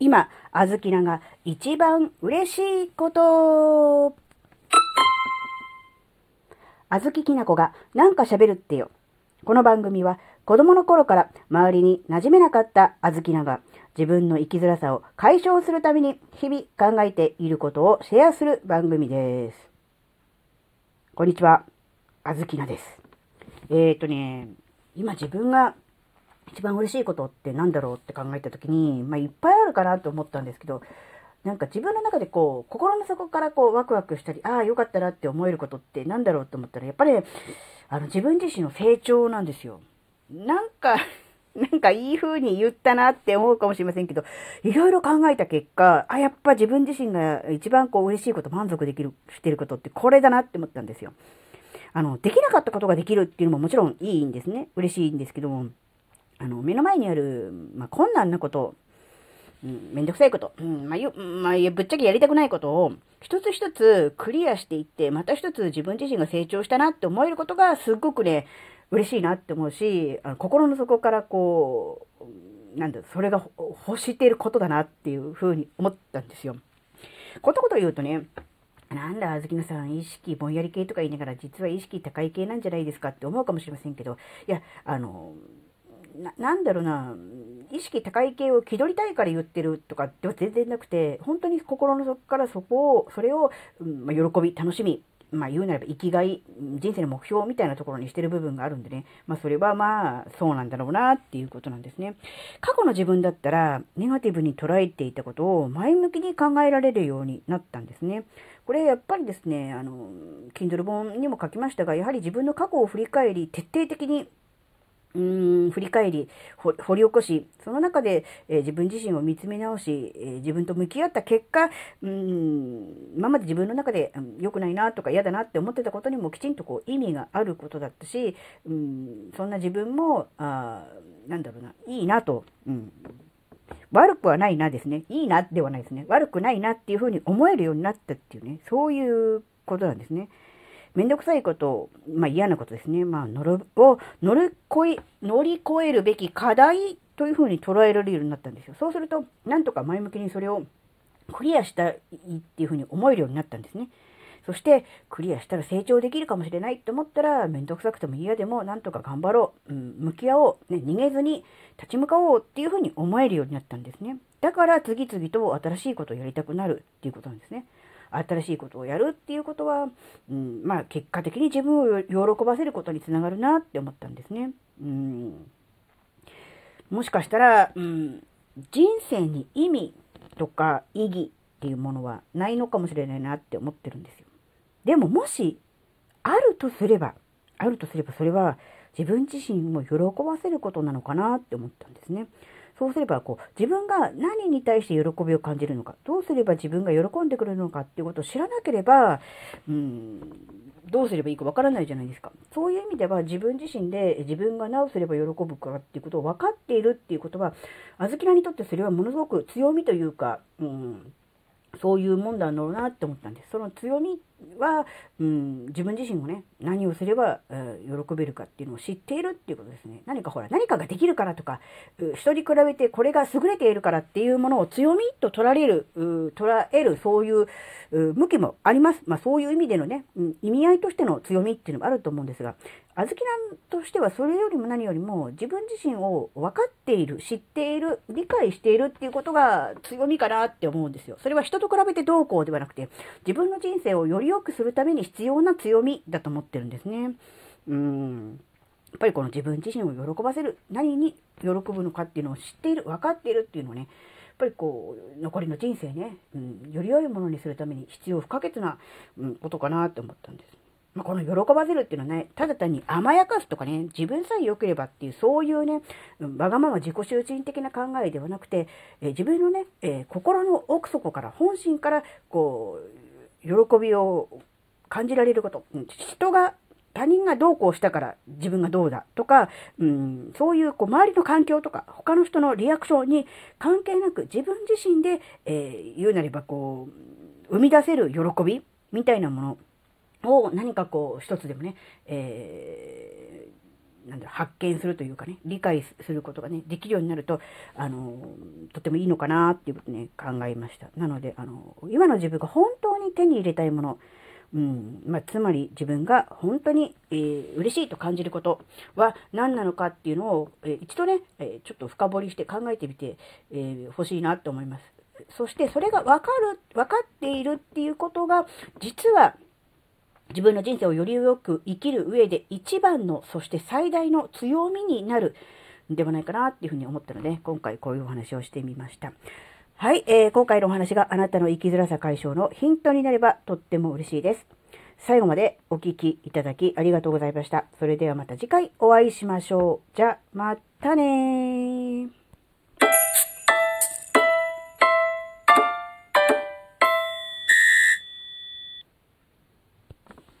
今、あずきなが一番嬉しいこと。あずききなこがなんか喋るってよ。この番組は子供の頃から周りに馴染めなかったあずきなが自分の生きづらさを解消するために日々考えていることをシェアする番組です。こんにちは。あずきなです。えーとね、今自分が一番嬉しいことって何だろうって考えた時に、まあいっぱいあるかなと思ったんですけど、なんか自分の中でこう、心の底からこうワクワクしたり、ああ、よかったなって思えることって何だろうと思ったら、やっぱり、あの自分自身の成長なんですよ。なんか、なんかいい風に言ったなって思うかもしれませんけど、いろいろ考えた結果、あ、やっぱ自分自身が一番こう嬉しいこと、満足できる、してることってこれだなって思ったんですよ。あの、できなかったことができるっていうのももちろんいいんですね。嬉しいんですけども、あの、目の前にある、まあ、困難なこと、うん、めんどくさいこと、うん、まあ、ゆ、まあ、ぶっちゃけやりたくないことを、一つ一つクリアしていって、また一つ自分自身が成長したなって思えることが、すっごくね、嬉しいなって思うし、あの心の底からこう、なんだ、それが欲していることだなっていうふうに思ったんですよ。ことこと言うとね、なんだ、あずきのさん、意識ぼんやり系とか言いながら、実は意識高い系なんじゃないですかって思うかもしれませんけど、いや、あの、な、なんだろうな、意識高い系を気取りたいから言ってるとかでは全然なくて、本当に心の底からそこを、それを、うんまあ、喜び、楽しみ、まあ言うなれば生きがい、人生の目標みたいなところにしてる部分があるんでね、まあそれはまあそうなんだろうなっていうことなんですね。過去の自分だったら、ネガティブに捉えていたことを前向きに考えられるようになったんですね。これやっぱりですね、あの、Kindle 本にも書きましたが、やはり自分の過去を振り返り、徹底的にうーん振り返り、掘り起こし、その中で、えー自分自身を見つめ直し、えー自分と向き合った結果、うん今まで自分の中でうん良くないなとか嫌だなって思ってたことにもきちんとこう意味があることだったし、うんそんな自分も、あなんだろうな、いいなと、うん、悪くはないなですね。いいなではないですね。悪くないなっていうふうに思えるようになったっていうね、そういうことなんですね。めんどくさいこと、まあ嫌なことですね。まあ、乗る、を乗り越え、乗り越えるべき課題というふうに捉えられるようになったんですよ。そうすると、なんとか前向きにそれをクリアしたいっていうふうに思えるようになったんですね。そして、クリアしたら成長できるかもしれないって思ったら、めんどくさくても嫌でも、なんとか頑張ろう、うん、向き合おう、ね、逃げずに立ち向かおうっていうふうに思えるようになったんですね。だから、次々と新しいことをやりたくなるっていうことなんですね。新しいことをやるっていうことは、うん、まあ結果的に自分を喜ばせることにつながるなって思ったんですね。うん、もしかしたら、うん、人生に意味とか意義っていうものはないのかもしれないなって思ってるんですよ。でももしあるとすれば、あるとすればそれは自分自身を喜ばせることなのかなって思ったんですね。そうすれば、こう、自分が何に対して喜びを感じるのか、どうすれば自分が喜んでくれるのかっていうことを知らなければ、うん、どうすればいいかわからないじゃないですか。そういう意味では自分自身で自分が何をすれば喜ぶかっていうことを分かっているっていうことは、あずきらにとってそれはものすごく強みというか、うん、そういうもんだろうなって思ったんです。その強みは、うん、自分自身もね、何をすれば、えー喜べるかっていうのを知っているっていうことですね。何かほら、何かができるからとか、う人に比べてこれが優れているからっていうものを強みと取られる、う捉える、そういうう向きもあります。まあそういう意味でのね、うん意味合いとしての強みっていうのもあると思うんですが、あずきなんとしてはそれよりも何よりも自分自身を分かっている、知っている、理解しているっていうことが強みかなって思うんですよ。それは人と比べてどうこうではなくて、自分の人生をより良くするために必要な強みだと思ってるんですね。うん。やっぱりこの自分自身を喜ばせる、何に喜ぶのかっていうのを知っている、分かっているっていうのをね、やっぱりこう、残りの人生ね、うん、より良いものにするために必要不可欠な、うん、ことかなって思ったんです。まあ、この喜ばせるっていうのはね、ただ単に甘やかすとかね、自分さえ良ければっていう、そういうね、わがまま自己中心的な考えではなくて、え自分のね、え心の奥底から、本心から、こう、喜びを感じられること。うん人が、他人がどうこうしたから自分がどうだとか、うん、そういうこう周りの環境とか他の人のリアクションに関係なく自分自身で、えー言うなればこう生み出せる喜びみたいなものを何かこう一つでもね、えなんだ発見するというかね、理解することがね、できるようになると、あの、とてもいいのかなっていうことね、考えました。なので、あの、今の自分が本当に手に入れたいもの、うん、まあ、つまり自分が本当に、えー、嬉しいと感じることは何なのかっていうのを、えー、一度ね、えー、ちょっと深掘りして考えてみて、えー、欲しいなって思います。そしてそれが分かる、分かっているっていうことが、実は自分の人生をよりよく生きる上で一番の、そして最大の強みになるんではないかなっていうふうに思ったので、今回こういうお話をしてみました。はい、えー、今回のお話があなたの生きづらさ解消のヒントになればとっても嬉しいです。最後までお聴きいただきありがとうございました。それではまた次回お会いしましょう。じゃ、またね